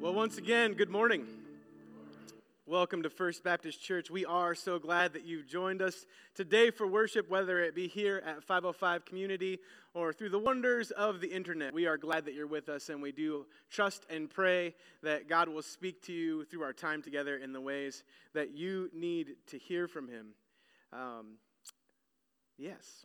Well, once again, good morning. Welcome to First Baptist Church. We are so glad that you've joined us today for worship, whether it be here at 505 Community or through the wonders of the internet. We are glad that you're with us, and we do trust and pray that God will speak to you through our time together in the ways that you need to hear from Him. Um, yes.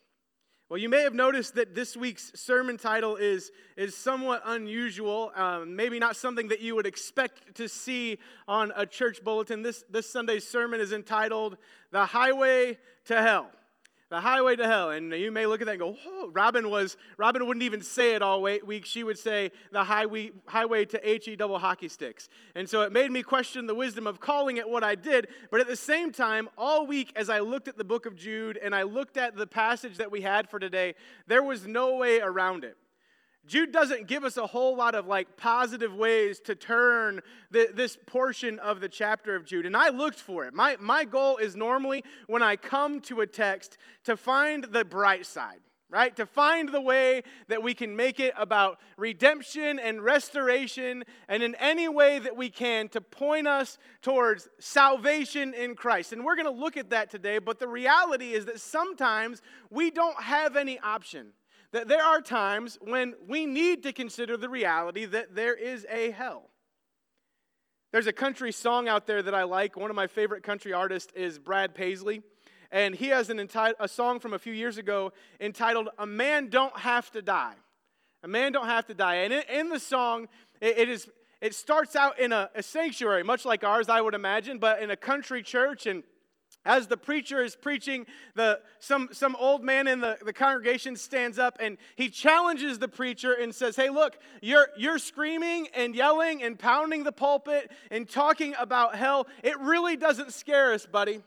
Well, you may have noticed that this week's sermon title is, is somewhat unusual, um, maybe not something that you would expect to see on a church bulletin. This, this Sunday's sermon is entitled The Highway to Hell the highway to hell. And you may look at that and go, oh, Robin was, Robin wouldn't even say it all week. She would say the highway, highway to H-E double hockey sticks. And so it made me question the wisdom of calling it what I did. But at the same time, all week as I looked at the book of Jude and I looked at the passage that we had for today, there was no way around it. Jude doesn't give us a whole lot of like positive ways to turn the, this portion of the chapter of Jude. And I looked for it. My, my goal is normally when I come to a text to find the bright side, right? To find the way that we can make it about redemption and restoration, and in any way that we can to point us towards salvation in Christ. And we're going to look at that today. But the reality is that sometimes we don't have any option that there are times when we need to consider the reality that there is a hell. There's a country song out there that I like. One of my favorite country artists is Brad Paisley. And he has an enti- a song from a few years ago entitled A Man Don't Have to Die. A Man Don't Have to Die. And in, the song, it, it, is, it starts out in a, a sanctuary, much like ours, I would imagine, but in a country church. And as the preacher is preaching, the, some, some old man in the, the congregation stands up and he challenges the preacher and says, Hey, look, you're, you're screaming and yelling and pounding the pulpit and talking about hell. It really doesn't scare us, buddy.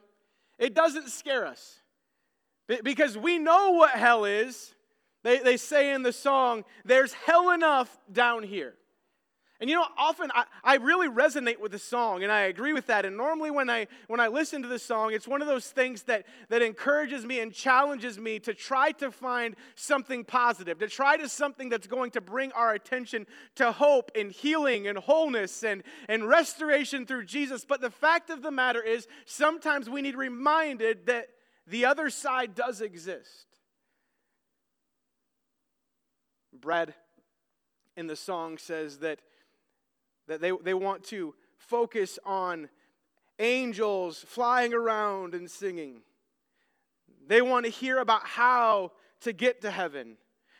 It doesn't scare us. Because we know what hell is. They, they say in the song, There's hell enough down here. And you know, often I, I really resonate with the song, and I agree with that. And normally when I when I listen to the song, it's one of those things that, that encourages me and challenges me to try to find something positive, to try to something that's going to bring our attention to hope and healing and wholeness and, and restoration through Jesus. But the fact of the matter is, sometimes we need reminded that the other side does exist. Brad in the song says that that they, they want to focus on angels flying around and singing. They want to hear about how to get to heaven.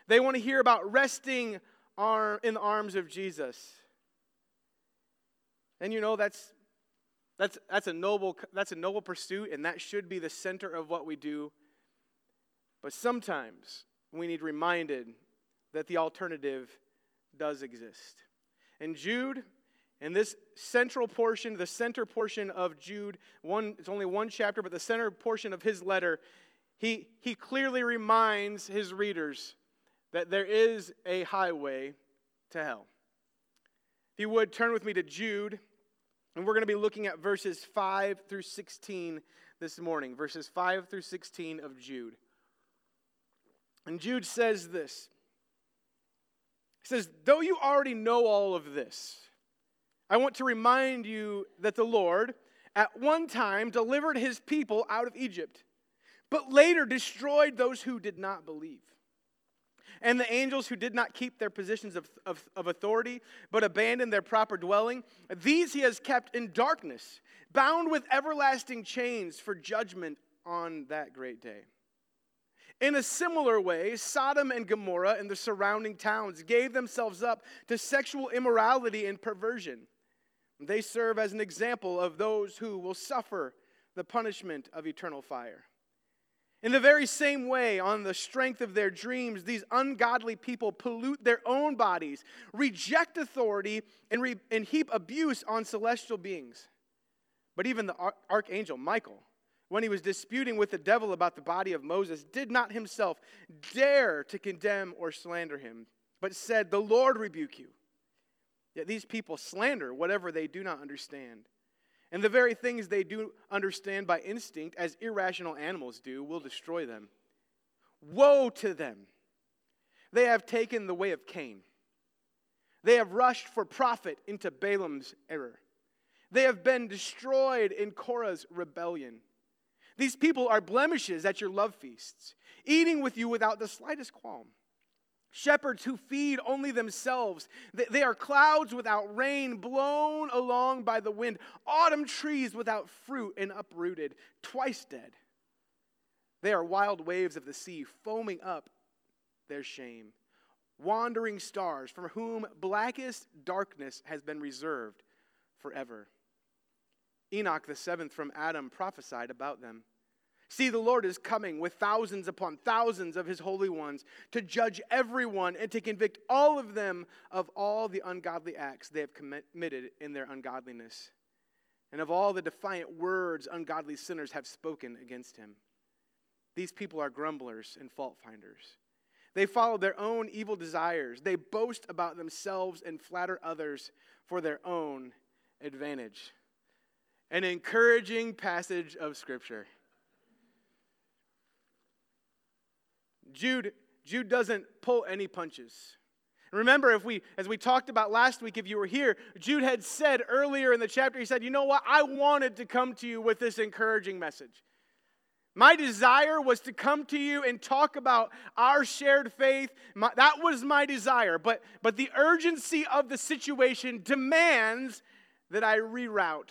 They want to hear about resting arm, in the arms of Jesus. And you know that's that's that's a noble that's a noble pursuit and that should be the center of what we do. But sometimes we need reminded that the alternative does exist. And Jude and this central portion, the center portion of Jude, one, it's only one chapter, but the center portion of his letter, he, he clearly reminds his readers that there is a highway to hell. If you would, turn with me to Jude, and we're going to be looking at verses 5 through 16 this morning. Verses 5 through 16 of Jude. And Jude says this He says, Though you already know all of this, I want to remind you that the Lord at one time delivered his people out of Egypt, but later destroyed those who did not believe. And the angels who did not keep their positions of, of, of, authority, but abandoned their proper dwelling, these he has kept in darkness, bound with everlasting chains for judgment on that great day. In a similar way, Sodom and Gomorrah and the surrounding towns gave themselves up to sexual immorality and perversion they serve as an example of those who will suffer the punishment of eternal fire. In the very same way, on the strength of their dreams, these ungodly people pollute their own bodies, reject authority, and, re- and heap abuse on celestial beings. But even the archangel Michael, when he was disputing with the devil about the body of Moses, did not himself dare to condemn or slander him, but said, The Lord rebuke you. Yet these people slander whatever they do not understand. And the very things they do understand by instinct, as irrational animals do, will destroy them. Woe to them! They have taken the way of Cain. They have rushed for profit into Balaam's error. They have been destroyed in Korah's rebellion. These people are blemishes at your love feasts, eating with you without the slightest qualm. Shepherds who feed only themselves. They are clouds without rain, blown along by the wind. Autumn trees without fruit and uprooted, twice dead. They are wild waves of the sea, foaming up their shame. Wandering stars, from whom blackest darkness has been reserved forever. Enoch, the seventh from Adam, prophesied about them. See, the Lord is coming with thousands upon thousands of his holy ones to judge everyone and to convict all of them of all the ungodly acts they have committed in their ungodliness, and of all the defiant words ungodly sinners have spoken against him. These people are grumblers and fault finders. They follow their own evil desires. They boast about themselves and flatter others for their own advantage. An encouraging passage of Scripture. Jude, Jude doesn't pull any punches. Remember, if we, as we talked about last week, if you were here, Jude had said earlier in the chapter, he said, You know what? I wanted to come to you with this encouraging message. My desire was to come to you and talk about our shared faith. My, that was my desire. But, but the urgency of the situation demands that I reroute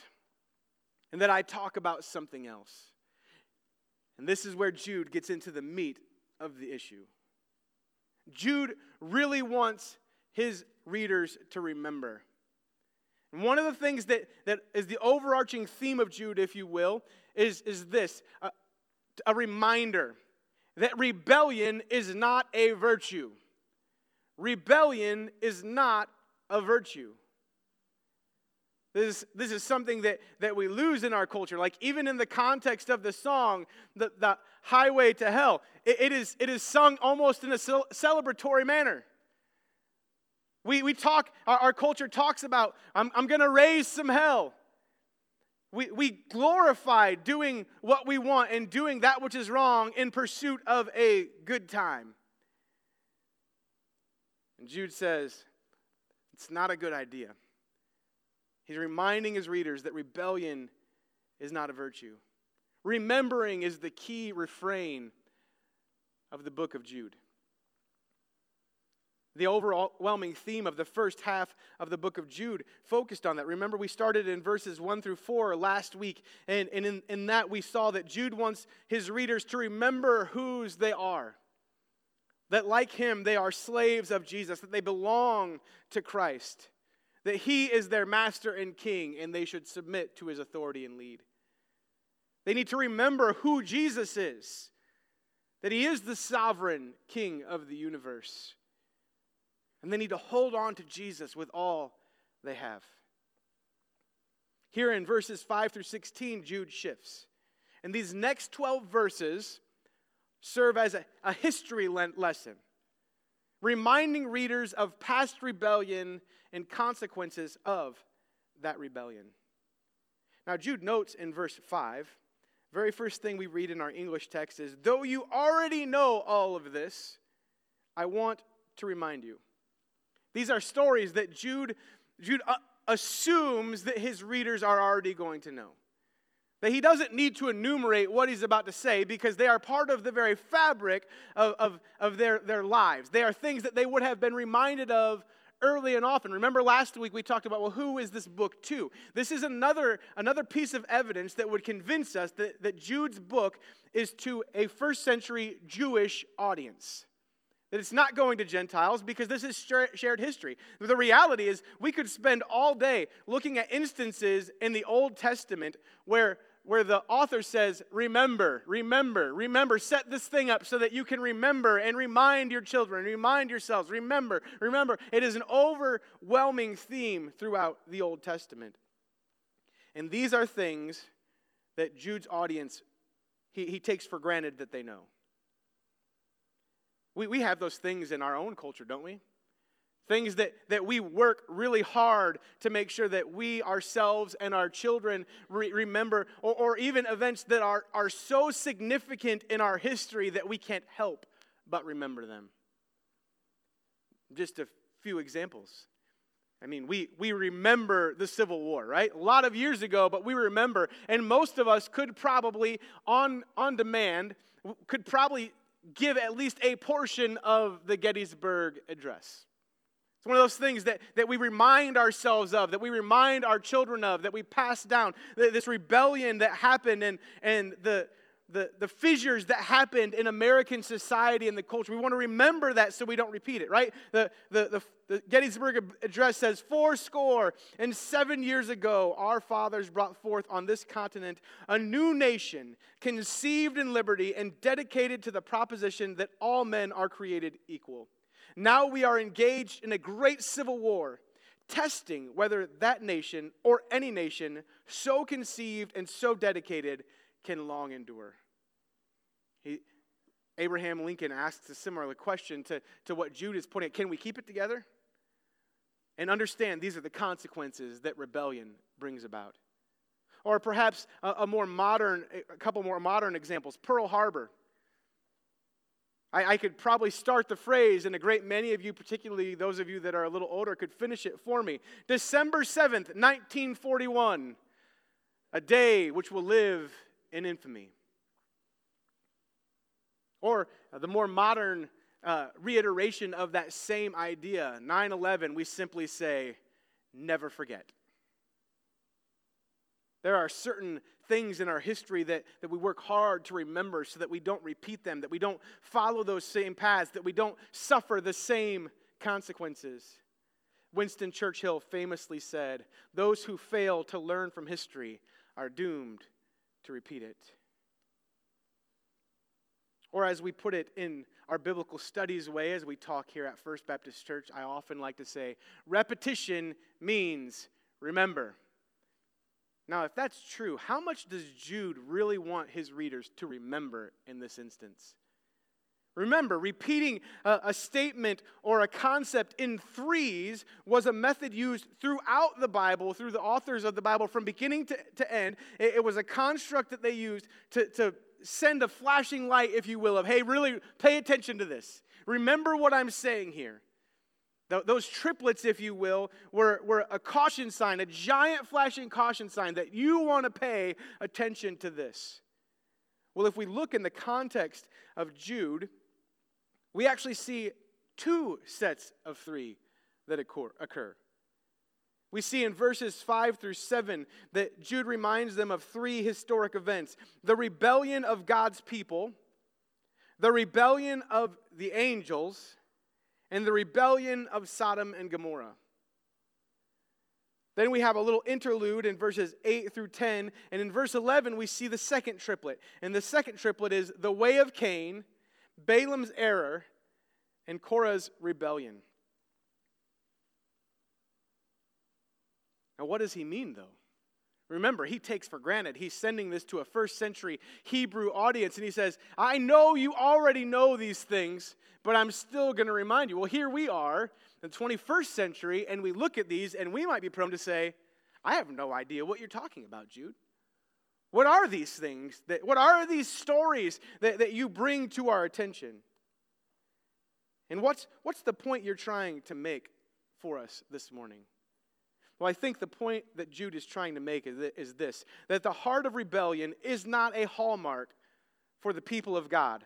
and that I talk about something else. And this is where Jude gets into the meat of the issue. Jude really wants his readers to remember. And one of the things that, that is the overarching theme of Jude, if you will, is, is this a, a reminder that rebellion is not a virtue. Rebellion is not a virtue. This, this is something that, that we lose in our culture. Like, even in the context of the song, the, the highway to hell, it, it, is, it is sung almost in a celebratory manner. We, we talk, our, our culture talks about, I'm, I'm going to raise some hell. We, we glorify doing what we want and doing that which is wrong in pursuit of a good time. And Jude says, it's not a good idea. He's reminding his readers that rebellion is not a virtue. Remembering is the key refrain of the book of Jude. The overwhelming theme of the first half of the book of Jude focused on that. Remember, we started in verses 1 through 4 last week, and, and in, in that we saw that Jude wants his readers to remember whose they are. That, like him, they are slaves of Jesus, that they belong to Christ that he is their master and king, and they should submit to his authority and lead. They need to remember who Jesus is, that he is the sovereign king of the universe. And they need to hold on to Jesus with all they have. Here in verses 5 through 16, Jude shifts. And these next 12 verses serve as a, a history lesson, reminding readers of past rebellion and consequences of that rebellion. Now, Jude notes in verse 5, very first thing we read in our English text is, Though you already know all of this, I want to remind you. These are stories that Jude, Jude uh, assumes that his readers are already going to know. That he doesn't need to enumerate what he's about to say because they are part of the very fabric of, of, of their, their lives. They are things that they would have been reminded of early and often. Remember last week we talked about, well, who is this book to? This is another, another piece of evidence that would convince us that, that Jude's book is to a first century Jewish audience. That it's not going to Gentiles because this is shared history. The reality is, we could spend all day looking at instances in the Old Testament where where the author says, Remember, remember, remember, set this thing up so that you can remember and remind your children, remind yourselves, remember, remember. It is an overwhelming theme throughout the Old Testament. And these are things that Jude's audience, he, he takes for granted that they know. We, we have those things in our own culture, don't we? Things that, that we work really hard to make sure that we ourselves and our children re- remember, or, or even events that are, are so significant in our history that we can't help but remember them. Just a few examples. I mean, we, we remember the Civil War, right? A lot of years ago, but we remember. And most of us could probably, on, on demand, could probably give at least a portion of the Gettysburg Address. It's one of those things that, that we remind ourselves of, that we remind our children of, that we pass down. This rebellion that happened and, and the, the, the fissures that happened in American society and the culture. We want to remember that so we don't repeat it, right? The, the, the, the Gettysburg Address says, Four score and seven years ago, our fathers brought forth on this continent a new nation, conceived in liberty and dedicated to the proposition that all men are created equal. Now we are engaged in a great civil war testing whether that nation or any nation so conceived and so dedicated can long endure. He, Abraham Lincoln asks a similar question to, to what Jude is putting. Can we keep it together? And understand these are the consequences that rebellion brings about. Or perhaps a, a more modern, a couple more modern examples. Pearl Harbor. I, I could probably start the phrase, and a great many of you, particularly those of you that are a little older, could finish it for me. December 7th, 1941, a day which will live in infamy. Or uh, the more modern uh, reiteration of that same idea, 9 11, we simply say, never forget. There are certain things in our history that, that we work hard to remember so that we don't repeat them, that we don't follow those same paths, that we don't suffer the same consequences. Winston Churchill famously said, Those who fail to learn from history are doomed to repeat it. Or, as we put it in our biblical studies way, as we talk here at First Baptist Church, I often like to say, repetition means remember. Now, if that's true, how much does Jude really want his readers to remember in this instance? Remember, repeating a, a, statement or a concept in threes was a method used throughout the Bible, through the authors of the Bible, from beginning to, to end. It, it was a construct that they used to, to send a flashing light, if you will, of, hey, really pay attention to this. Remember what I'm saying here. Those triplets, if you will, were, were a caution sign, a giant flashing caution sign that you want to pay attention to this. Well, if we look in the context of Jude, we actually see two sets of three that occur. We see in verses 5 through 7 that Jude reminds them of three historic events the rebellion of God's people, the rebellion of the angels, and the rebellion of Sodom and Gomorrah. Then we have a little interlude in verses 8 through 10. And in verse 11, we see the second triplet. And the second triplet is the way of Cain, Balaam's error, and Korah's rebellion. Now, what does he mean, though? Remember, he takes for granted. He's sending this to a first century Hebrew audience, and he says, I know you already know these things, but I'm still going to remind you. Well, here we are in the 21st century, and we look at these, and we might be prone to say, I have no idea what you're talking about, Jude. What are these things? That, what are these stories that, that you bring to our attention? And what's, what's the point you're trying to make for us this morning? Well, I think the point that Jude is trying to make is this that the heart of rebellion is not a hallmark for the people of God,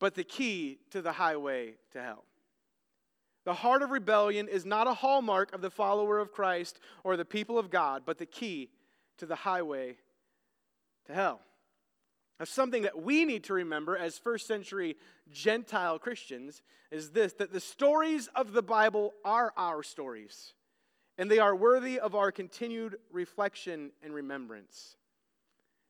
but the key to the highway to hell. The heart of rebellion is not a hallmark of the follower of Christ or the people of God, but the key to the highway to hell. Now, something that we need to remember as first century Gentile Christians is this that the stories of the Bible are our stories and they are worthy of our continued reflection and remembrance.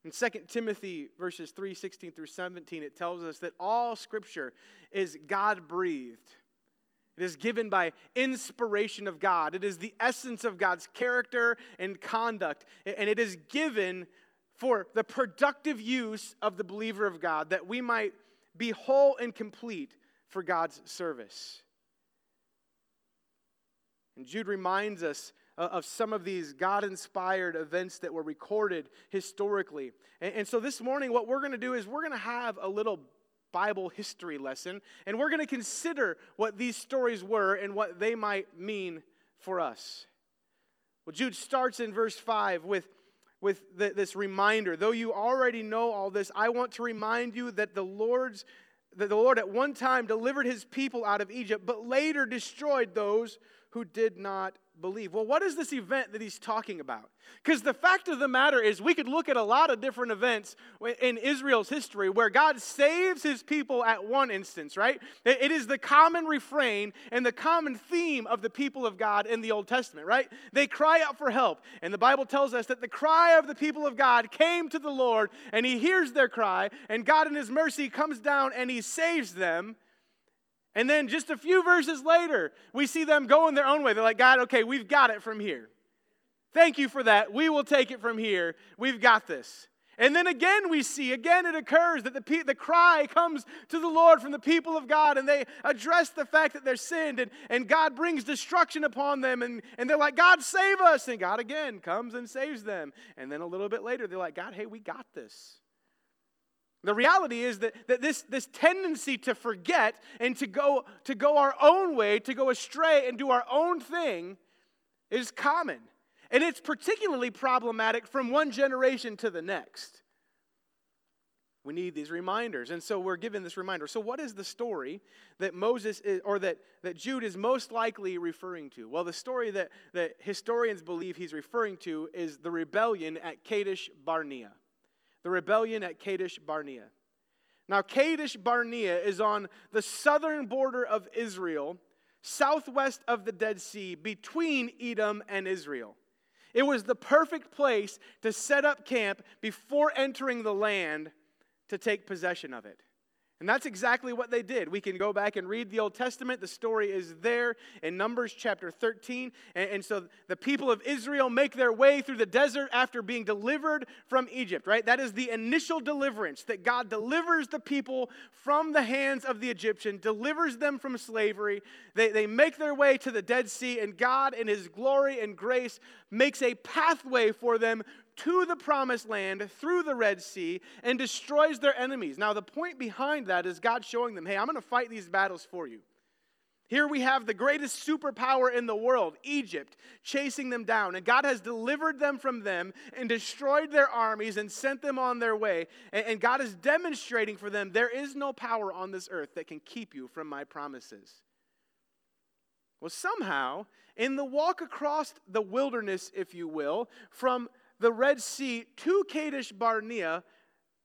In 2 Timothy verses 3 16 through 17, it tells us that all scripture is God breathed. It is given by inspiration of God. It is the essence of God's character and conduct. And it is given for the productive use of the believer of God, that we might be whole and complete for God's service. And Jude reminds us uh, of some of these God inspired events that were recorded historically. And, so this morning, what we're going to do is we're going to have a little Bible history lesson, and we're going to consider what these stories were and what they might mean for us? Well, Jude starts in verse 5 with, with the, this reminder. Though you already know all this, I want to remind you that the Lord's that the Lord at one time delivered his people out of Egypt, but later destroyed those who did not believe. Well, what is this event that he's talking about? Because the fact of the matter is, we could look at a lot of different events in Israel's history where God saves his people at one instance, right? It is the common refrain and the common theme of the people of God in the Old Testament, right? They cry out for help. And the Bible tells us that the cry of the people of God came to the Lord, and he hears their cry, and God in his mercy comes down and he saves them. And then just a few verses later, we see them going their own way. They're like, God, okay, we've got it from here. Thank you for that. We will take it from here. We've got this. And then again, we see, again, it occurs that the, the cry comes to the Lord from the people of God, and they address the fact that they're sinned, and, and God brings destruction upon them, and, and they're like, God, save us. And God again comes and saves them. And then a little bit later, they're like, God, hey, we got this. The reality is that, that this, this tendency to forget and to go, to go our own way, to go astray and do our own thing is common. And it's particularly problematic from one generation to the next. We need these reminders. And so we're given this reminder. So, what is the story that Moses is, or that, that Jude is most likely referring to? Well, the story that, that historians believe he's referring to is the rebellion at Kadesh Barnea the rebellion at Kadesh Barnea. Now, Kadesh Barnea is on the southern border of Israel, southwest of the Dead Sea, between Edom and Israel. It was the perfect place to set up camp before entering the land to take possession of it. And that's exactly what they did. We can go back and read the Old Testament. The story is there in Numbers chapter 13. And, and, so the people of Israel make their way through the desert after being delivered from Egypt, right? That is the initial deliverance that God delivers the people from the hands of the Egyptian, delivers them from slavery. They, they make their way to the Dead Sea, and God, in His glory and grace, makes a pathway for them to the promised land through the Red Sea and destroys their enemies. Now, the point behind that is God showing them, hey, I'm going to fight these battles for you. Here we have the greatest superpower in the world, Egypt, chasing them down. And God has delivered them from them and destroyed their armies and sent them on their way. And God is demonstrating for them there is no power on this earth that can keep you from my promises. Well, somehow, in the walk across the wilderness, if you will, from the Red Sea to Kadesh Barnea,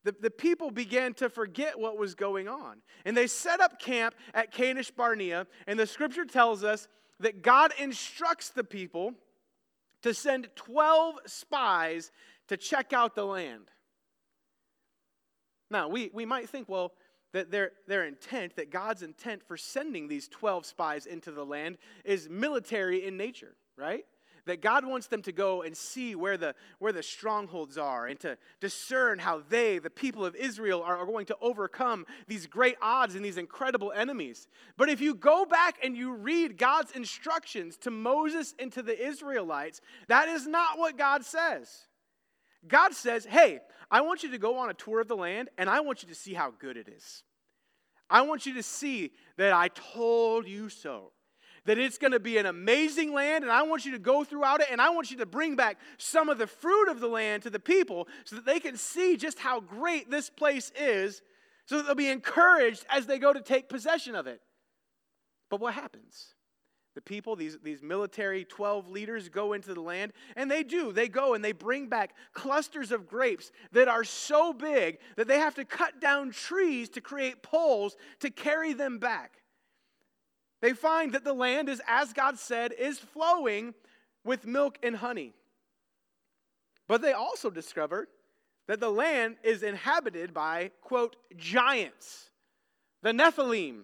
the, the people began to forget what was going on. And they set up camp at Kadesh Barnea, and the scripture tells us that God instructs the people to send 12 spies to check out the land. Now, we, we might think, well, that their, their intent, that God's intent for sending these 12 spies into the land is military in nature, right? That God wants them to go and see where the, where the strongholds are and to discern how they, the people of Israel, are, are going to overcome these great odds and these incredible enemies. But if you go back and you read God's instructions to Moses and to the Israelites, that is not what God says. God says, hey, I want you to go on a tour of the land and I want you to see how good it is. I want you to see that I told you so that it's going to be an amazing land, and I want you to go throughout it, and I want you to bring back some of the fruit of the land to the people so that they can see just how great this place is, so that they'll be encouraged as they go to take possession of it. But what happens? The people, these, these military 12 leaders, go into the land, and they do. They go and they bring back clusters of grapes that are so big that they have to cut down trees to create poles to carry them back. They find that the land is, as God said, is flowing with milk and honey. But they also discover that the land is inhabited by, quote, giants, the Nephilim.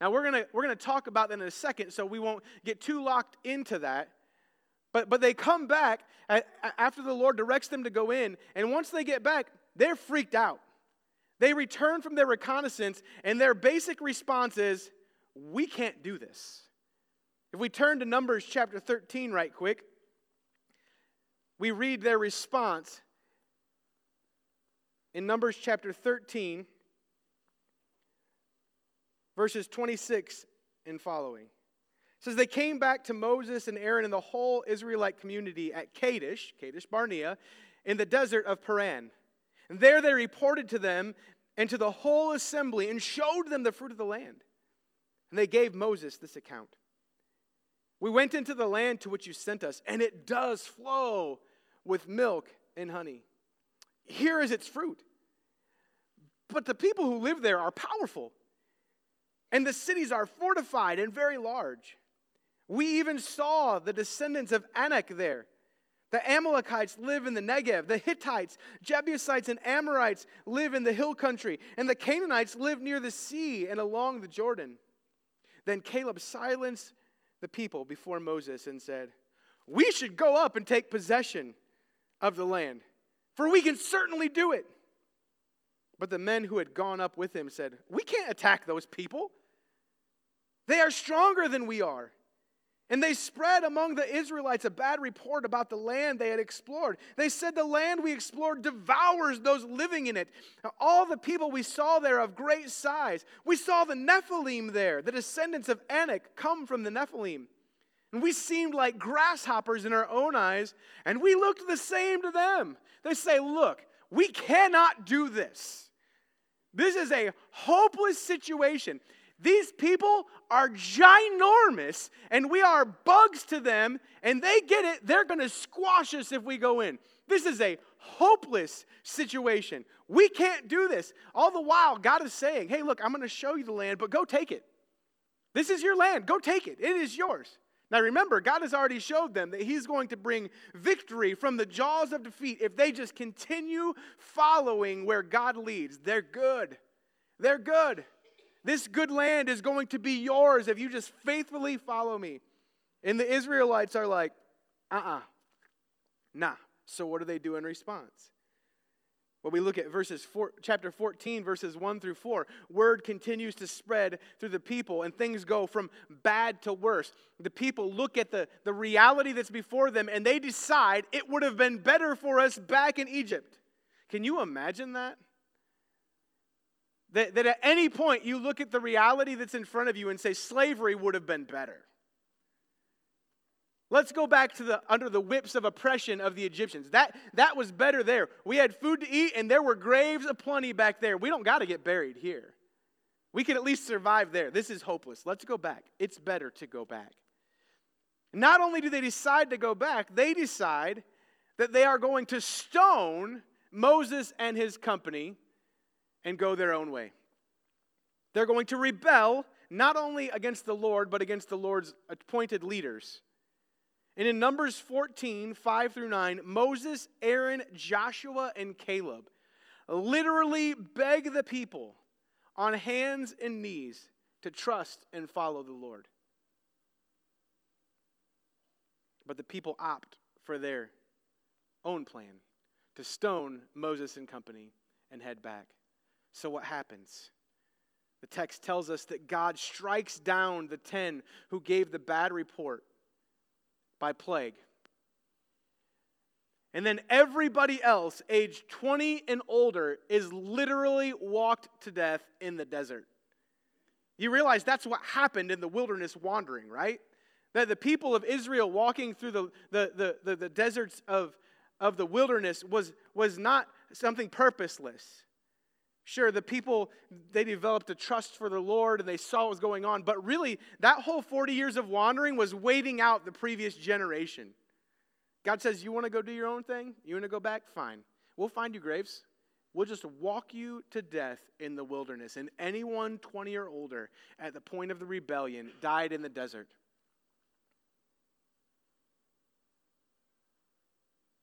Now, we're gonna we're gonna talk about that in a second, so we won't get too locked into that. But, but they come back at, after the Lord directs them to go in, and once they get back, they're freaked out. They return from their reconnaissance, and their basic response is, we can't do this. If we turn to Numbers chapter 13 right quick, we read their response in Numbers chapter 13, verses 26 and following. It says they came back to Moses and Aaron and the whole Israelite community at Kadesh, Kadesh Barnea, in the desert of Paran. And there they reported to them and to the whole assembly and showed them the fruit of the land. And they gave Moses this account. We went into the land to which you sent us, and it does flow with milk and honey. Here is its fruit. But the people who live there are powerful, and the cities are fortified and very large. We even saw the descendants of Anak there. The Amalekites live in the Negev. The Hittites, Jebusites, and Amorites live in the hill country. And the Canaanites live near the sea and along the Jordan. Then Caleb silenced the people before Moses and said, We should go up and take possession of the land, for we can certainly do it. But the men who had gone up with him said, We can't attack those people. They are stronger than we are. And they spread among the Israelites a bad report about the land they had explored. They said, The land we explored devours those living in it. All the people we saw there of great size. We saw the Nephilim there. The descendants of Anak come from the Nephilim. And we seemed like grasshoppers in our own eyes, and we looked the same to them. They say, Look, we cannot do this. This is a hopeless situation. These people are ginormous, and we are bugs to them, and they get it. They're going to squash us if we go in. This is a hopeless situation. We can't do this. All the while, God is saying, Hey, look, I'm going to show you the land, but go take it. This is your land. Go take it. It is yours. Now remember, God has already showed them that He's going to bring victory from the jaws of defeat if they just continue following where God leads. They're good. They're good. This good land is going to be yours if you just faithfully follow me. And the Israelites are like, uh uh-uh. uh nah. So what do they do in response? Well, we look at verses four, chapter 14, verses 1 through 4. Word continues to spread through the people, and things go from bad to worse. The people look at the, the reality that's before them, and they decide it would have been better for us back in Egypt. Can you imagine that? That, that at any point you look at the reality that's in front of you and say, slavery would have been better. Let's go back to the under the whips of oppression of the Egyptians. That, that was better there. We had food to eat, and there were graves aplenty back there. We don't got to get buried here. We can at least survive there. This is hopeless. Let's go back. It's better to go back. Not only do they decide to go back, they decide that they are going to stone Moses and his company and go their own way. They're going to rebel not only against the Lord, but against the Lord's appointed leaders. And in Numbers 14, 5 through 9, Moses, Aaron, Joshua, and Caleb literally beg the people on hands and knees to trust and follow the Lord. But the people opt for their own plan to stone Moses and company and head back. So, what happens? The text tells us that God strikes down the ten who gave the bad report by plague. And then everybody else, aged 20 and older, is literally walked to death in the desert. You realize that's what happened in the wilderness wandering, right? That the people of Israel walking through the, the, the, the, the deserts of, of the wilderness was, was not something purposeless. Sure, the people, they developed a trust for the Lord and they saw what was going on, but really, that whole 40 years of wandering was waiting out the previous generation. God says, You want to go do your own thing? You want to go back? Fine. We'll find you graves. We'll just walk you to death in the wilderness. And anyone 20 or older at the point of the rebellion died in the desert.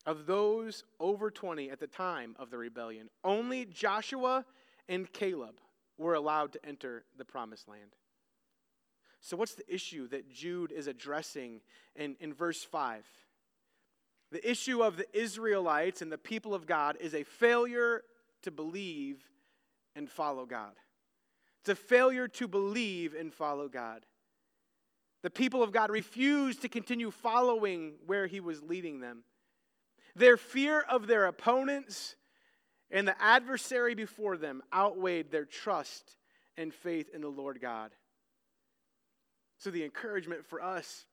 Of those over 20 at the time of the rebellion, only Joshua and Caleb were allowed to enter the promised land. So, what's the issue that Jude is addressing in, in verse 5? The issue of the Israelites and the people of God is a failure to believe and follow God. It's a failure to believe and follow God. The people of God refused to continue following where He was leading them. Their fear of their opponents and the adversary before them outweighed their trust and faith in the Lord God. So, the encouragement for us,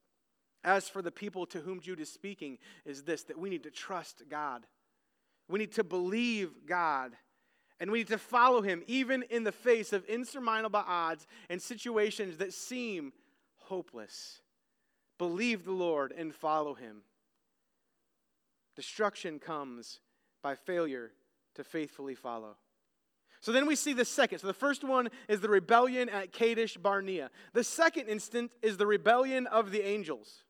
as for the people to whom Jude is speaking, is this that we need to trust God. We need to believe God. And we need to follow him even in the face of insurmountable odds and situations that seem hopeless. Believe the Lord and follow him. Destruction comes by failure to faithfully follow. So then we see the second. So the first one is the rebellion at Kadesh Barnea. The second instant is the rebellion of the angels.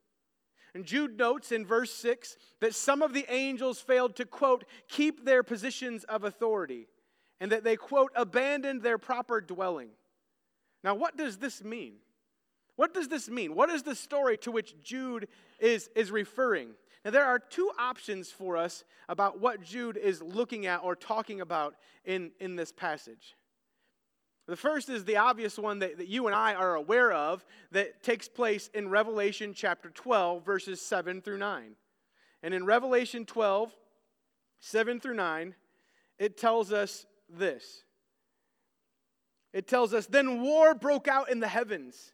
And Jude notes in verse 6 that some of the angels failed to, quote, keep their positions of authority, and that they, quote, abandoned their proper dwelling. Now, what does this mean? What does this mean? What is the story to which Jude is, is referring? Now, there are two options for us about what Jude is looking at or talking about in, in this passage. The first is the obvious one that, that you and I are aware of that takes place in Revelation chapter 12, verses 7 through 9. And in Revelation 12, 7 through 9, it tells us this. It tells us, Then war broke out in the heavens.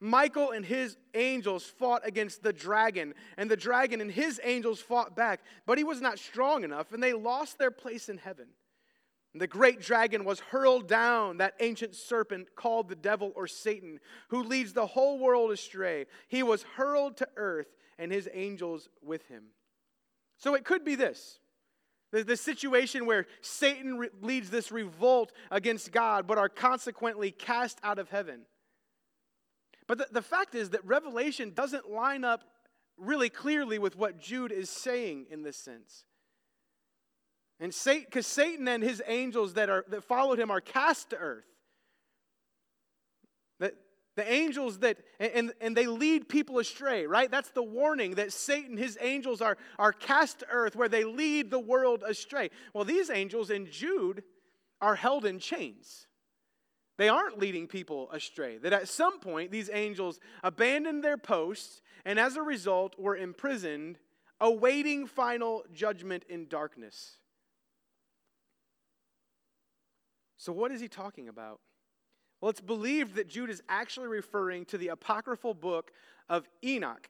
Michael and his angels fought against the dragon, and the dragon and his angels fought back, but he was not strong enough, and they lost their place in heaven. And the great dragon was hurled down, that ancient serpent called the devil or Satan, who leads the whole world astray. He was hurled to earth, and his angels with him. So it could be this the, situation where Satan re- leads this revolt against God, but are consequently cast out of heaven. But the, the fact is that Revelation doesn't line up really clearly with what Jude is saying in this sense. And Satan, because Satan and his angels that, are, that followed him are cast to earth. That the angels that, and, and they lead people astray, right? That's the warning that Satan, his angels are, are cast to earth where they lead the world astray. Well, these angels in Jude are held in chains. They aren't leading people astray. That at some point, these angels abandoned their posts and as a result were imprisoned, awaiting final judgment in darkness. So, what is he talking about? Well, it's believed that Jude is actually referring to the apocryphal book of Enoch.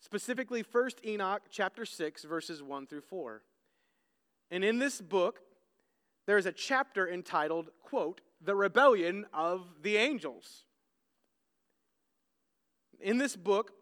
Specifically, 1st Enoch chapter 6, verses 1 through 4. And in this book, there's a chapter entitled, quote, The Rebellion of the Angels. In this book,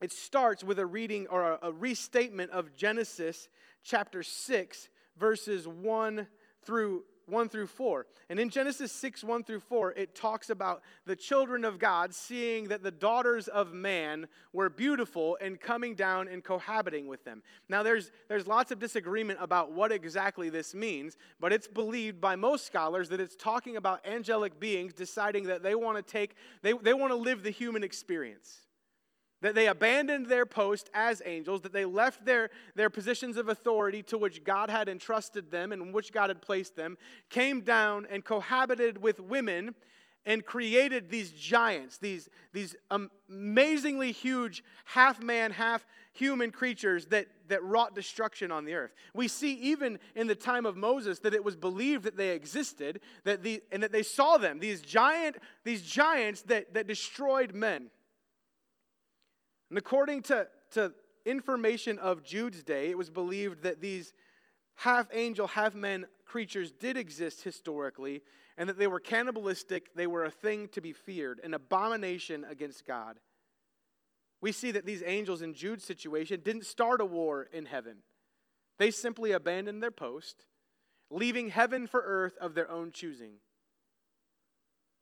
it starts with a reading or a, restatement of Genesis chapter 6, verses 1 through 1 through 4. And in Genesis 6, 1 through 4, it talks about the children of God seeing that the daughters of man were beautiful and coming down and cohabiting with them. Now, there's, there's lots of disagreement about what exactly this means, but it's believed by most scholars that it's talking about angelic beings deciding that they want to take, they, they want to live the human experience that they abandoned their post as angels, that they left their, their positions of authority to which God had entrusted them and which God had placed them, came down and cohabited with women and created these giants, these, these amazingly huge half man, half human creatures that, that wrought destruction on the earth. We see even in the time of Moses that it was believed that they existed, that the, and that they saw them, these giant, these giants that, that destroyed men. And according to, to information of Jude's day, it was believed that these half angel, half men creatures did exist historically, and that they were cannibalistic, they were a thing to be feared, an abomination against God. We see that these angels in Jude's situation didn't start a war in heaven. They simply abandoned their post, leaving heaven for earth of their own choosing.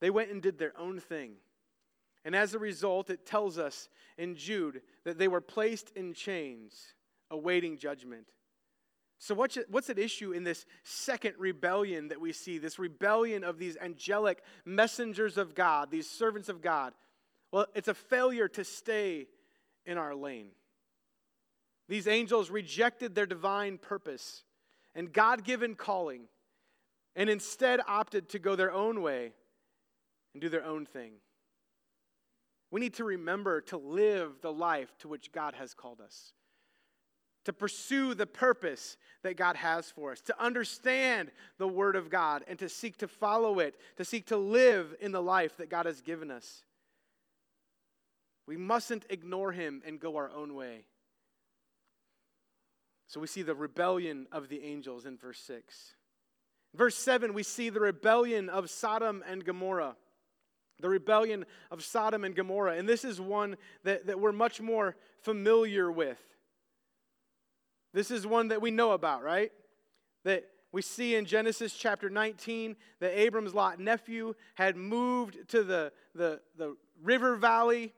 They went and did their own thing. And as a result, it tells us in Jude that they were placed in chains, awaiting judgment. So, what's, at issue in this second rebellion that we see, this rebellion of these angelic messengers of God, these servants of God? Well, it's a failure to stay in our lane. These angels rejected their divine purpose and God given calling and instead opted to go their own way and do their own thing. We need to remember to live the life to which God has called us. to pursue the purpose that God has for us, to understand the Word of God, and to seek to follow it, to seek to live in the life that God has given us. We mustn't ignore Him and go our own way. So we see the rebellion of the angels in verse 6. Verse 7, we see the rebellion of Sodom and Gomorrah. The rebellion of Sodom and Gomorrah. And this is one that, that we're much more familiar with. This is one that we know about, right? That we see in Genesis chapter 19 that Abram's Lot nephew had moved to the, the, the river valley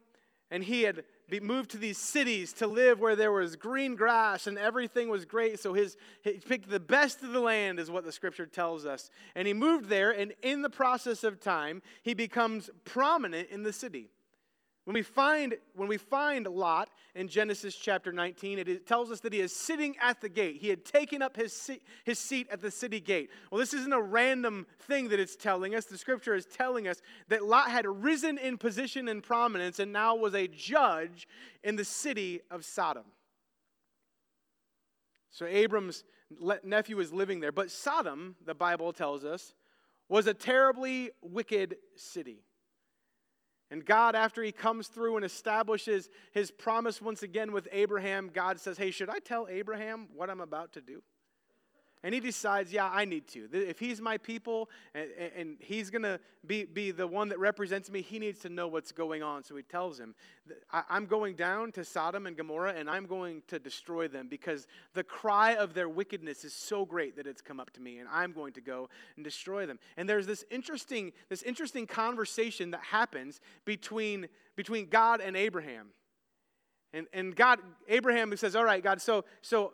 and he had be moved to these cities to live where there was green grass and everything was great. So his, he picked the best of the land, is what the scripture tells us. And he moved there, and in the process of time, he becomes prominent in the city. When we find, when we find Lot in Genesis chapter 19, it tells us that he is sitting at the gate. He had taken up his seat, his seat at the city gate. Well, this isn't a random thing that it's telling us. The scripture is telling us that Lot had risen in position and prominence and now was a judge in the city of Sodom. So Abram's nephew was living there. But Sodom, the Bible tells us, was a terribly wicked city. And God, after he comes through and establishes his promise once again with Abraham, God says, Hey, should I tell Abraham what I'm about to do? And he decides, yeah, I need to. If he's my people and, and he's going to be, be the one that represents me, he needs to know what's going on. So he tells him, I'm going down to Sodom and Gomorrah and I'm going to destroy them because the cry of their wickedness is so great that it's come up to me and I'm going to go and destroy them. And there's this interesting, this interesting conversation that happens between, between God and Abraham. And, and God, Abraham says, All right, God, so, so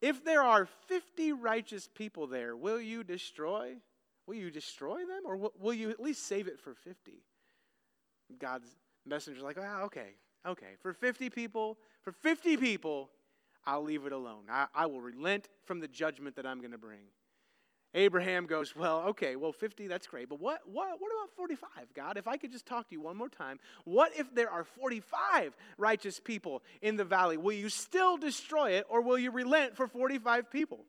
if there are 50 righteous people there, will you destroy? Will you destroy them? Or will you at least save it for 50? God's messenger's like, oh, okay, okay. For 50 people, for 50 people, I'll leave it alone. I, I will relent from the judgment that I'm going to bring. Abraham goes, Well, okay, well, 50, that's great. But what, what, what about 45, God? If I could just talk to you one more time, what if there are 45 righteous people in the valley? Will you still destroy it or will you relent for 45 people?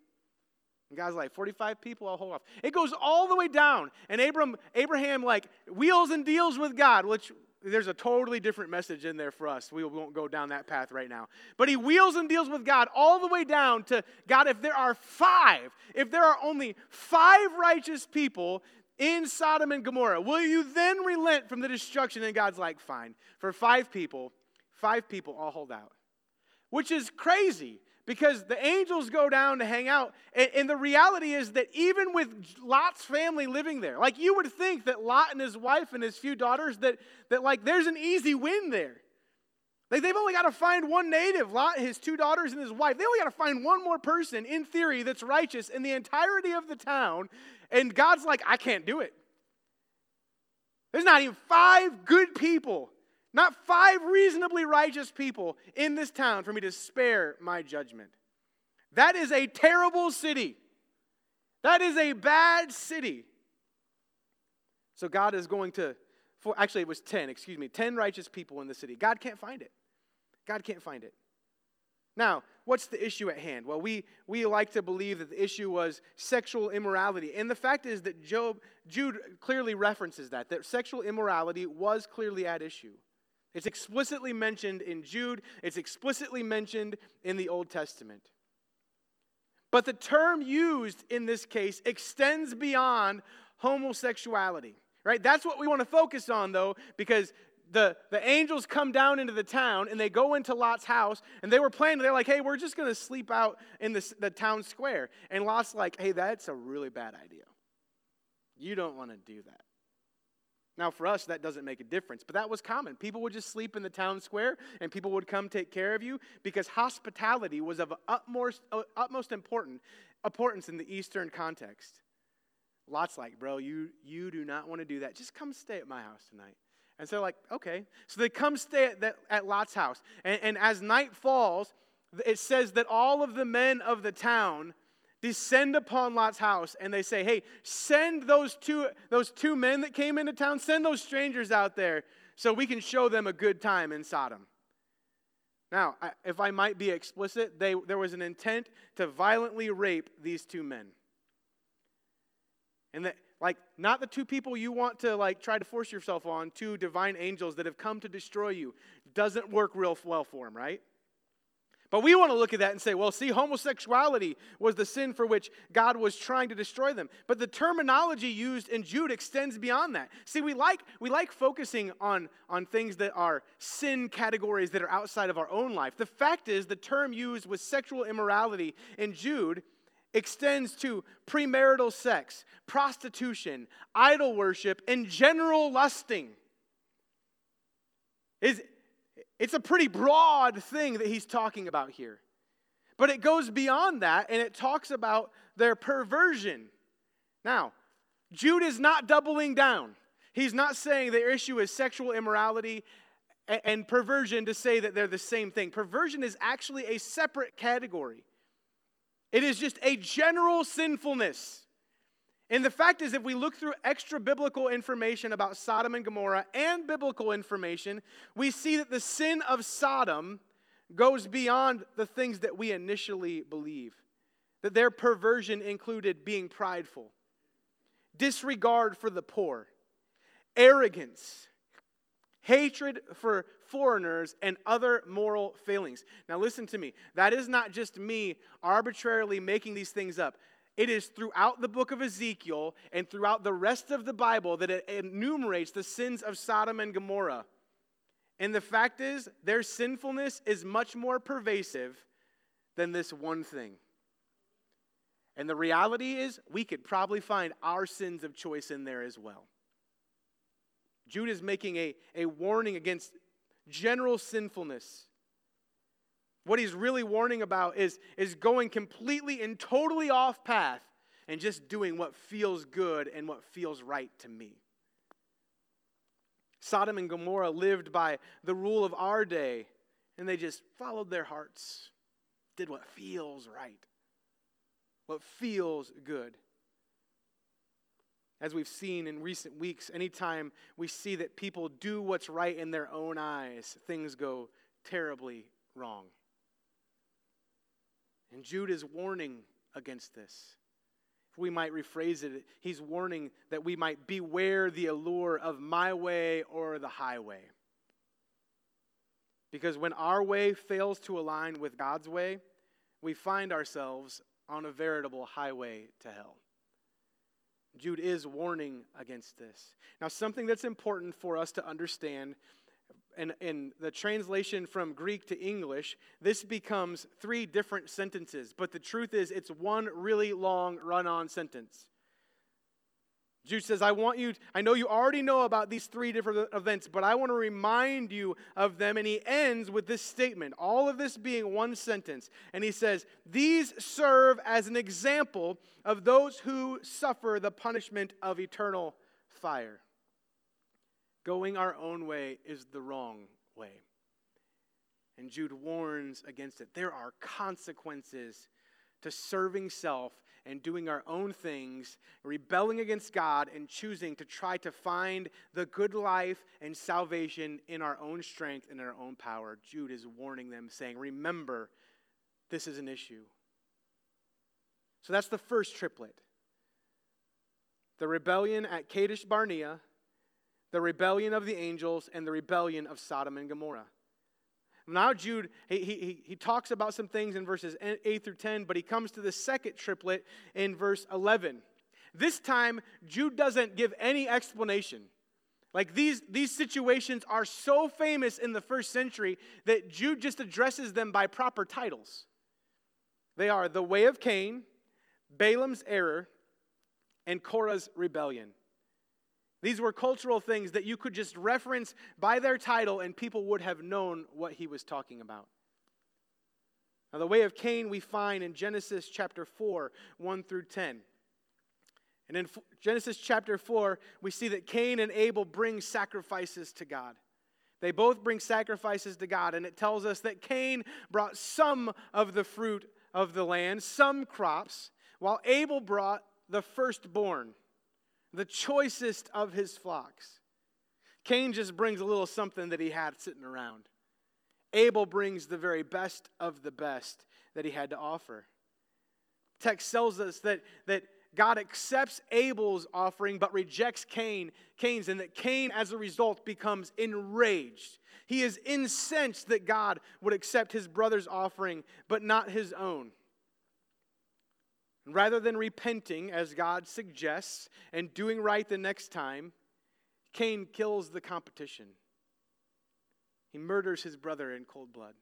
And God's like, 45 people, I'll hold off. It goes all the way down. And Abram, Abraham, like, wheels and deals with God, which there's a totally different message in there for us. We won't go down that path right now. But he wheels and deals with God all the way down to God, if there are five, if there are only five righteous people in Sodom and Gomorrah, will you then relent from the destruction? And God's like, fine. For five people, five people, I'll hold out. Which is crazy because the angels go down to hang out. And, and, the reality is that even with Lot's family living there, like you would think that Lot and his wife and his few daughters, that, that like there's an easy win there. Like they've only got to find one native, Lot, his two daughters, and his wife. They only got to find one more person, in theory, that's righteous in the entirety of the town. And God's like, I can't do it. There's not even five good people not five reasonably righteous people in this town for me to spare my judgment. That is a terrible city. That is a bad city. So God is going to, for, actually, it was 10, excuse me, 10 righteous people in the city. God can't find it. God can't find it. Now, what's the issue at hand? Well, we, we like to believe that the issue was sexual immorality. And the fact is that Job, Jude clearly references that, that sexual immorality was clearly at issue. It's explicitly mentioned in Jude, it's explicitly mentioned in the Old Testament. But the term used in this case extends beyond homosexuality, right? That's what we want to focus on, though, because the, the angels come down into the town and they go into Lot's house and they were planning, they're like, hey, we're just going to sleep out in the, the town square. And Lot's like, hey, that's a really bad idea. You don't want to do that. Now, for us, that doesn't make a difference, but that was common. People would just sleep in the town square and people would come take care of you because hospitality was of utmost, uh, utmost important, importance in the Eastern context. Lot's like, bro, you, you do not want to do that. Just come stay at my house tonight. And so like, okay. So they come stay at, that, at Lot's house. And, and as night falls, it says that all of the men of the town descend upon Lot's house and they say, Hey, send those two, those two men that came into town, send those strangers out there so we can show them a good time in Sodom. Now, if I might be explicit, they, there was an intent to violently rape these two men. And that, like, not the two people you want to, like, try to force yourself on, two divine angels that have come to destroy you, doesn't work real well for them, right? But we want to look at that and say, well, see, homosexuality was the sin for which God was trying to destroy them. But the terminology used in Jude extends beyond that. See, we like, we like focusing on, on things that are sin categories that are outside of our own life. The fact is, the term used with sexual immorality in Jude extends to premarital sex, prostitution, idol worship, and general lusting. Is, it's a pretty broad thing that he's talking about here. But it goes beyond that and it talks about their perversion. Now, Jude is not doubling down. He's not saying their issue is sexual immorality and perversion to say that they're the same thing. Perversion is actually a separate category, it is just a general sinfulness. And the fact is, if we look through extra biblical information about Sodom and Gomorrah and biblical information, we see that the sin of Sodom goes beyond the things that we initially believe. That their perversion included being prideful, disregard for the poor, arrogance, hatred for foreigners, and other moral failings. Now, listen to me. That is not just me arbitrarily making these things up. It is throughout the book of Ezekiel and throughout the rest of the Bible that it enumerates the sins of Sodom and Gomorrah. And the fact is, their sinfulness is much more pervasive than this one thing. And the reality is, we could probably find our sins of choice in there as well. Jude is making a, a warning against general sinfulness. What he's really warning about is, is going completely and totally off path and just doing what feels good and what feels right to me. Sodom and Gomorrah lived by the rule of our day, and they just followed their hearts, did what feels right, what feels good. As we've seen in recent weeks, anytime we see that people do what's right in their own eyes, things go terribly wrong. And Jude is warning against this. If we might rephrase it, he's warning that we might beware the allure of my way or the highway. Because when our way fails to align with God's way, we find ourselves on a veritable highway to hell. Jude is warning against this. Now, something that's important for us to understand in, in the translation from Greek to English, this becomes three different sentences. But the truth is, it's one really long run on sentence. Jude says, I want you, I know you already know about these three different events, but I want to remind you of them. And he ends with this statement, all of this being one sentence. And he says, These serve as an example of those who suffer the punishment of eternal fire. Going our own way is the wrong way. And Jude warns against it. There are consequences to serving self and doing our own things, rebelling against God, and choosing to try to find the good life and salvation in our own strength and in our own power. Jude is warning them, saying, Remember, this is an issue. So that's the first triplet the rebellion at Kadesh Barnea, the rebellion of the angels, and the rebellion of Sodom and Gomorrah. Now, Jude, he, he, he talks about some things in verses 8 through 10, but he comes to the second triplet in verse 11. This time, Jude doesn't give any explanation. Like these, these situations are so famous in the first century that Jude just addresses them by proper titles. They are the way of Cain, Balaam's error, and Korah's rebellion. These were cultural things that you could just reference by their title and people would have known what he was talking about. Now, the way of Cain we find in Genesis chapter 4, 1 through 10. And in Genesis chapter 4, we see that Cain and Abel bring sacrifices to God. They both bring sacrifices to God, and it tells us that Cain brought some of the fruit of the land, some crops, while Abel brought the firstborn the choicest of his flocks. Cain just brings a little something that he had sitting around. Abel brings the very best of the best that he had to offer. Text tells us that, that God accepts Abel's offering but rejects Cain, Cain's, and that Cain, as a result, becomes enraged. He is incensed that God would accept his brother's offering but not his own. Rather than repenting, as God suggests, and doing right the next time, Cain kills the competition. He murders his brother in cold blood.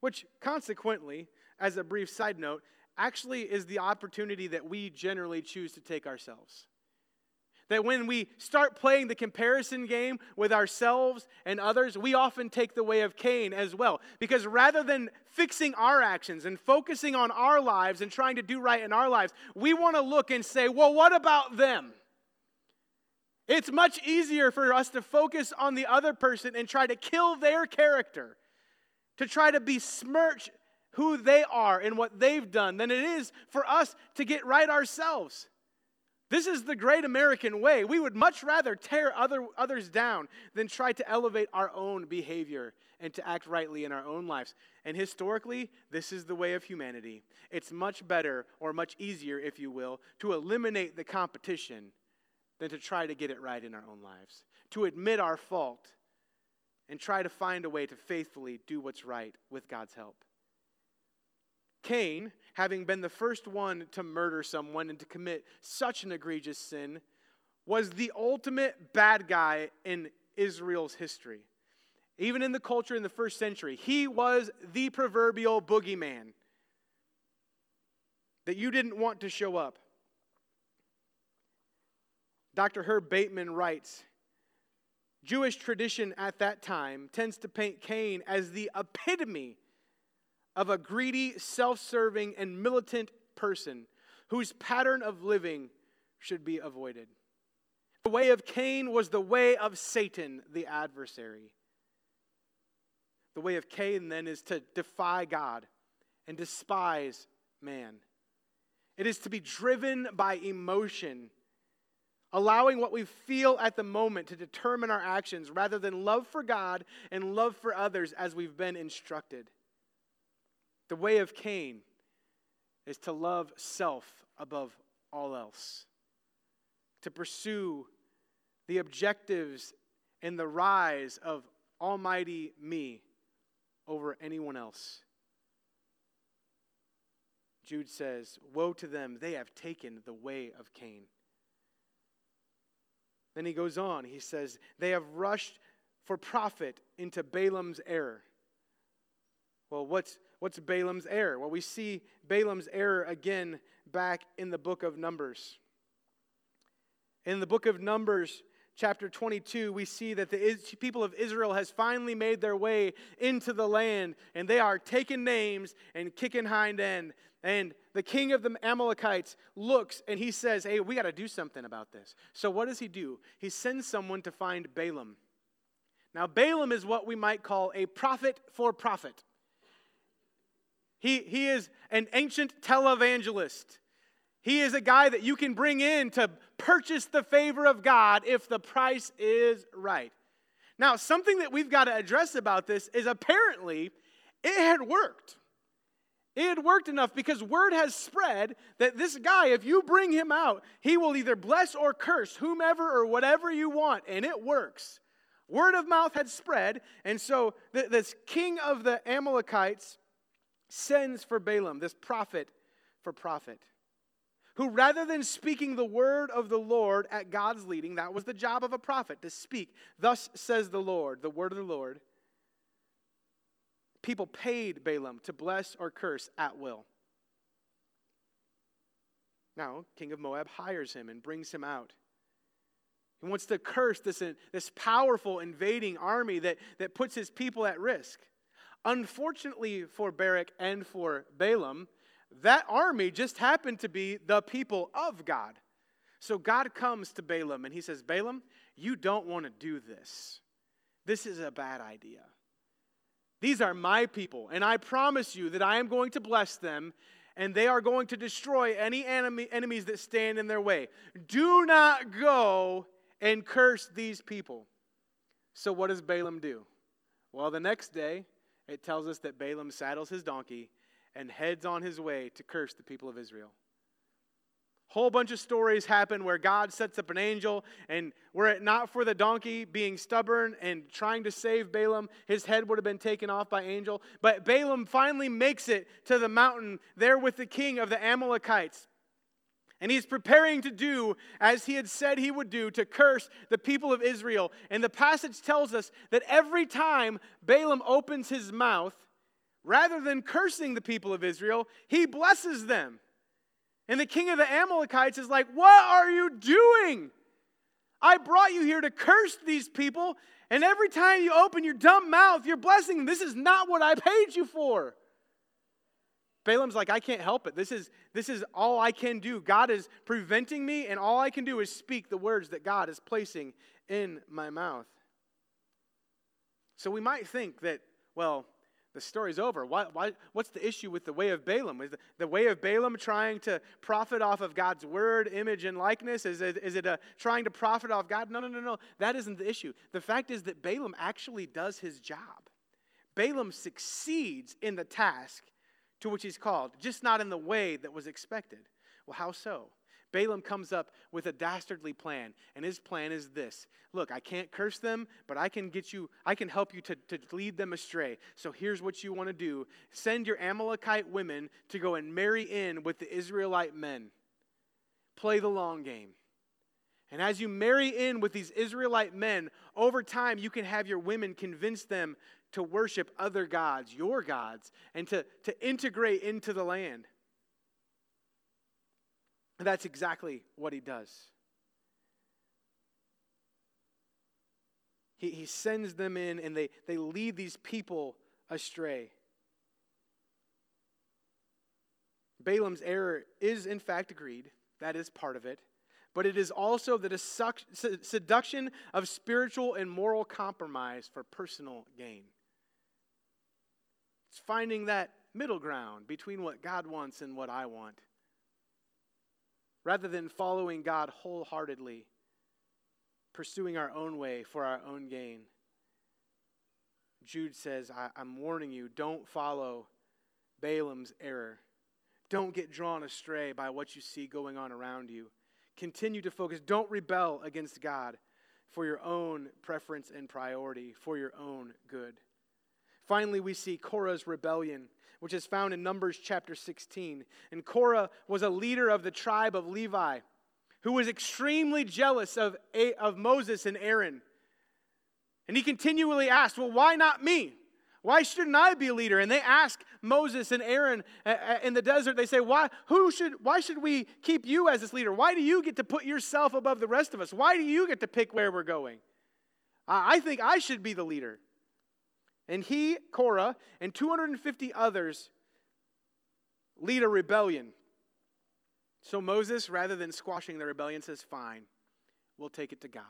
Which, consequently, as a brief side note, actually is the opportunity that we generally choose to take ourselves. That when we start playing the comparison game with ourselves and others, we often take the way of Cain as well. Because rather than fixing our actions and focusing on our lives and trying to do right in our lives, we want to look and say, well, what about them? It's much easier for us to focus on the other person and try to kill their character, to try to besmirch who they are and what they've done than it is for us to get right ourselves. This is the great American way. We would much rather tear other, others down than try to elevate our own behavior and to act rightly in our own lives. And historically, this is the way of humanity. It's much better, or much easier, if you will, to eliminate the competition than to try to get it right in our own lives, to admit our fault and try to find a way to faithfully do what's right with God's help. Cain, having been the first one to murder someone and to commit such an egregious sin, was the ultimate bad guy in Israel's history. Even in the culture in the first century, he was the proverbial boogeyman that you didn't want to show up. Dr. Herb Bateman writes Jewish tradition at that time tends to paint Cain as the epitome of a greedy, self serving, and militant person whose pattern of living should be avoided. The way of Cain was the way of Satan, the adversary. The way of Cain, then, is to defy God and despise man. It is to be driven by emotion, allowing what we feel at the moment to determine our actions rather than love for God and love for others as we've been instructed. The way of Cain is to love self above all else, to pursue the objectives and the rise of Almighty me over anyone else. Jude says, Woe to them, they have taken the way of Cain. Then he goes on, he says, They have rushed for profit into Balaam's error. Well, what's What's Balaam's error? Well, we see Balaam's error again back in the book of Numbers. In the book of Numbers, chapter 22, we see that the people of Israel has finally made their way into the land, and they are taking names and kicking hind end. And the king of the Amalekites looks and he says, Hey, we got to do something about this. So, what does he do? He sends someone to find Balaam. Now, Balaam is what we might call a prophet for profit. He, he is an ancient televangelist. He is a guy that you can bring in to purchase the favor of God if the price is right. Now, something that we've got to address about this is apparently it had worked. It had worked enough because word has spread that this guy, if you bring him out, he will either bless or curse whomever or whatever you want, and it works. Word of mouth had spread, and so this king of the Amalekites sends for Balaam, this prophet for profit, who rather than speaking the word of the Lord at God's leading, that was the job of a prophet, to speak, thus says the Lord, the word of the Lord, people paid Balaam to bless or curse at will. Now, king of Moab hires him and brings him out. He wants to curse this, this powerful invading army that, that puts his people at risk. Unfortunately for Balak and for Balaam, that army just happened to be the people of God. So God comes to Balaam and he says, Balaam, you don't want to do this. This is a bad idea. These are my people, and I promise you that I am going to bless them, and they are going to destroy any enemy, enemies that stand in their way. Do not go and curse these people. So, what does Balaam do? Well, the next day, it tells us that Balaam saddles his donkey and heads on his way to curse the people of Israel. Whole bunch of stories happen where God sets up an angel, and were it not for the donkey being stubborn and trying to save Balaam, his head would have been taken off by angel. But Balaam finally makes it to the mountain there with the king of the Amalekites. And he's preparing to do as he had said he would do to curse the people of Israel. And the passage tells us that every time Balaam opens his mouth, rather than cursing the people of Israel, he blesses them. And the king of the Amalekites is like, What are you doing? I brought you here to curse these people, and every time you open your dumb mouth, you're blessing them. This is not what I paid you for. Balaam's like, I can't help it. This is, this is all I can do. God is preventing me, and all I can do is speak the words that God is placing in my mouth. So we might think that, well, the story's over. Why, why, what's the issue with the way of Balaam? Is the, the, way of Balaam trying to profit off of God's word, image, and likeness? Is it, is it a, trying to profit off God? No, no, no, no. That isn't the issue. The fact is that Balaam actually does his job. Balaam succeeds in the task to which he's called, just not in the way that was expected. Well, how so? Balaam comes up with a dastardly plan, and his plan is this Look, I can't curse them, but I can get you, I can help you to, to lead them astray. So here's what you want to do send your Amalekite women to go and marry in with the Israelite men. Play the long game. And as you marry in with these Israelite men, over time you can have your women convince them to worship other gods, your gods, and to, to integrate into the land. And that's exactly what he does. He, he sends them in and they, they lead these people astray. Balaam's error is, in fact, agreed. That is part of it. But it is also the seduction of spiritual and moral compromise for personal gain. It's finding that middle ground between what God wants and what I want rather than following God wholeheartedly, pursuing our own way for our own gain. Jude says, I, am warning you, don't follow Balaam's error. Don't get drawn astray by what you see going on around you. Continue to focus. Don't rebel against God for your own preference and priority, for your own good. Finally, we see Korah's rebellion which is found in Numbers chapter 16. And Korah was a leader of the tribe of Levi who was extremely jealous of, of Moses and Aaron. And he continually asked, Well, why not me? Why shouldn't I be a leader? And they ask Moses and Aaron uh, uh, in the desert, they say, why, who should, why should we keep you as this leader? Why do you get to put yourself above the rest of us? Why do you get to pick where we're going? I think I should be the leader. And he, Korah, and 250 others lead a rebellion. So Moses, rather than squashing the rebellion, says, Fine, we'll take it to God.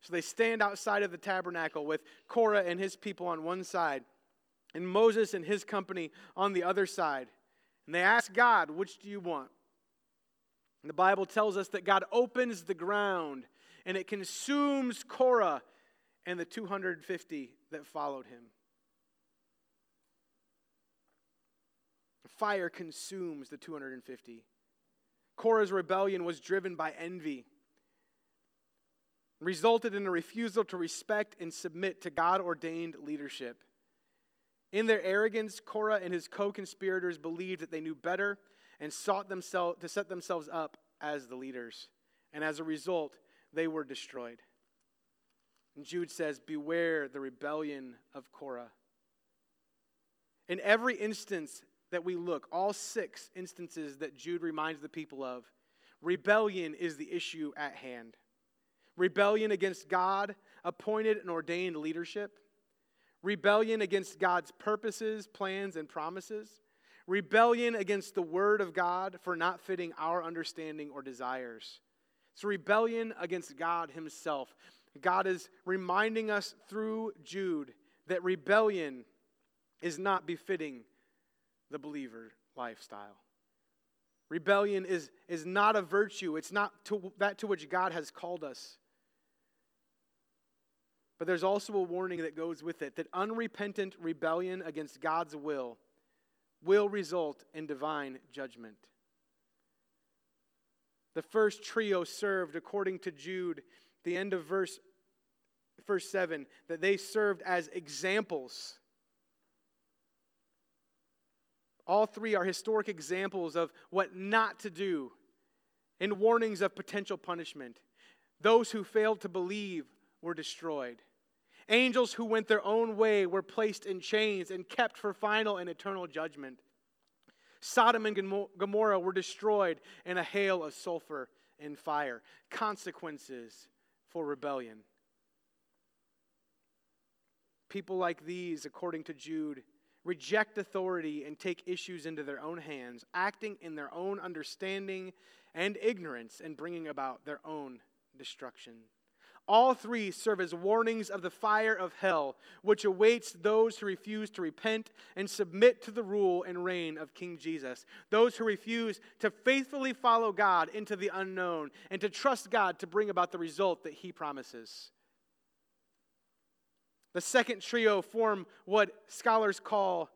So they stand outside of the tabernacle with Korah and his people on one side, and Moses and his company on the other side. And they ask God, Which do you want? And the Bible tells us that God opens the ground and it consumes Korah and the 250 that followed him. Fire consumes the 250. Korah's rebellion was driven by envy, resulted in a refusal to respect and submit to God ordained leadership. In their arrogance, Korah and his co conspirators believed that they knew better and sought themselves to set themselves up as the leaders. And as a result, they were destroyed. And Jude says, Beware the rebellion of Korah. In every instance that we look, all six instances that Jude reminds the people of, rebellion is the issue at hand. Rebellion against God, appointed and ordained leadership. Rebellion against God's purposes, plans, and promises. Rebellion against the Word of God for not fitting our understanding or desires. It's rebellion against God Himself. God is reminding us through Jude that rebellion is not befitting the believer lifestyle. Rebellion is, is not a virtue, it's not to, that to which God has called us. But there's also a warning that goes with it that unrepentant rebellion against God's will will result in divine judgment. The first trio served, according to Jude, the end of verse, verse 7, that they served as examples. All three are historic examples of what not to do and warnings of potential punishment. Those who failed to believe were destroyed. Angels who went their own way were placed in chains and kept for final and eternal judgment. Sodom and Gomorrah were destroyed in a hail of sulfur and fire. Consequences for rebellion. People like these, according to Jude, reject authority and take issues into their own hands, acting in their own understanding and ignorance and bringing about their own destruction. All three serve as warnings of the fire of hell, which awaits those who refuse to repent and submit to the rule and reign of King Jesus. Those who refuse to faithfully follow God into the unknown and to trust God to bring about the result that He promises. The second trio form what scholars call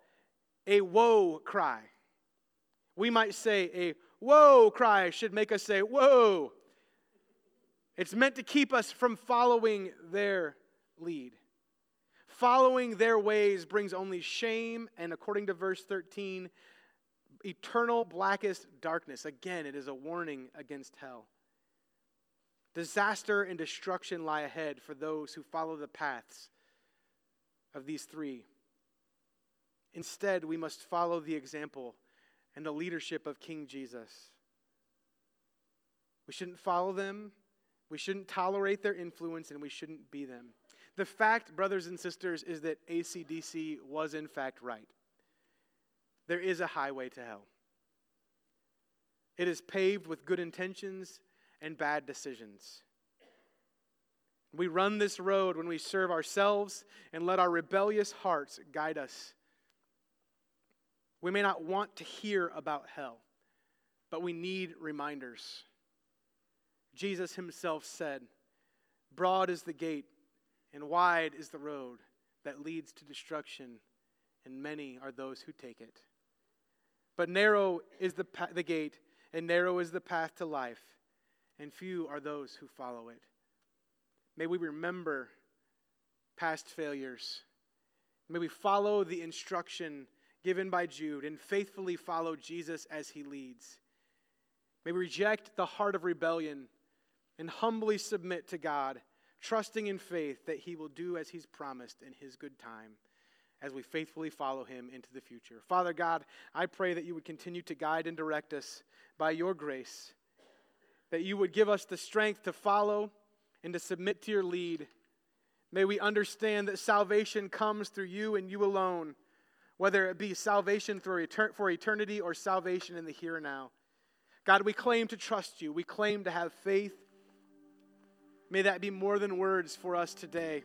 a woe cry. We might say a whoa cry should make us say, whoa. It's meant to keep us from following their lead. Following their ways brings only shame, and according to verse 13, eternal blackest darkness. Again, it is a warning against hell. Disaster and destruction lie ahead for those who follow the paths of these three. Instead, we must follow the example and the leadership of King Jesus. We shouldn't follow them we shouldn't tolerate their influence and we shouldn't be them. The fact, brothers and sisters, is that ACDC was in fact right. There is a highway to hell. It is paved with good intentions and bad decisions. We run this road when we serve ourselves and let our rebellious hearts guide us. We may not want to hear about hell, but we need reminders. Jesus himself said, Broad is the gate, and wide is the road that leads to destruction, and many are those who take it. But narrow is the, pa- the gate, and narrow is the path to life, and few are those who follow it. May we remember past failures. May we follow the instruction given by Jude and faithfully follow Jesus as he leads. May we reject the heart of rebellion and humbly submit to God, trusting in faith that He will do as He's promised in His good time as we faithfully follow Him into the future. Father God, I pray that you would continue to guide and direct us by your grace, that you would give us the strength to follow and to submit to your lead. May we understand that salvation comes through you and you alone, whether it be salvation for eternity or salvation in the here and now. God, we claim to trust you. We claim to have faith May that be more than words for us today.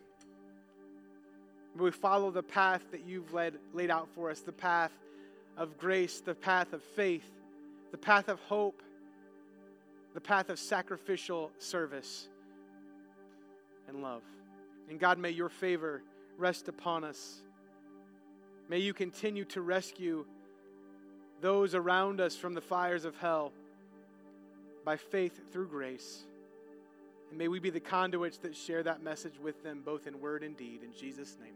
May we follow the path that you've led, laid out for us the path of grace, the path of faith, the path of hope, the path of sacrificial service and love. And God, may your favor rest upon us. May you continue to rescue those around us from the fires of hell by faith through grace. And may we be the conduits that share that message with them, both in word and deed. In Jesus' name.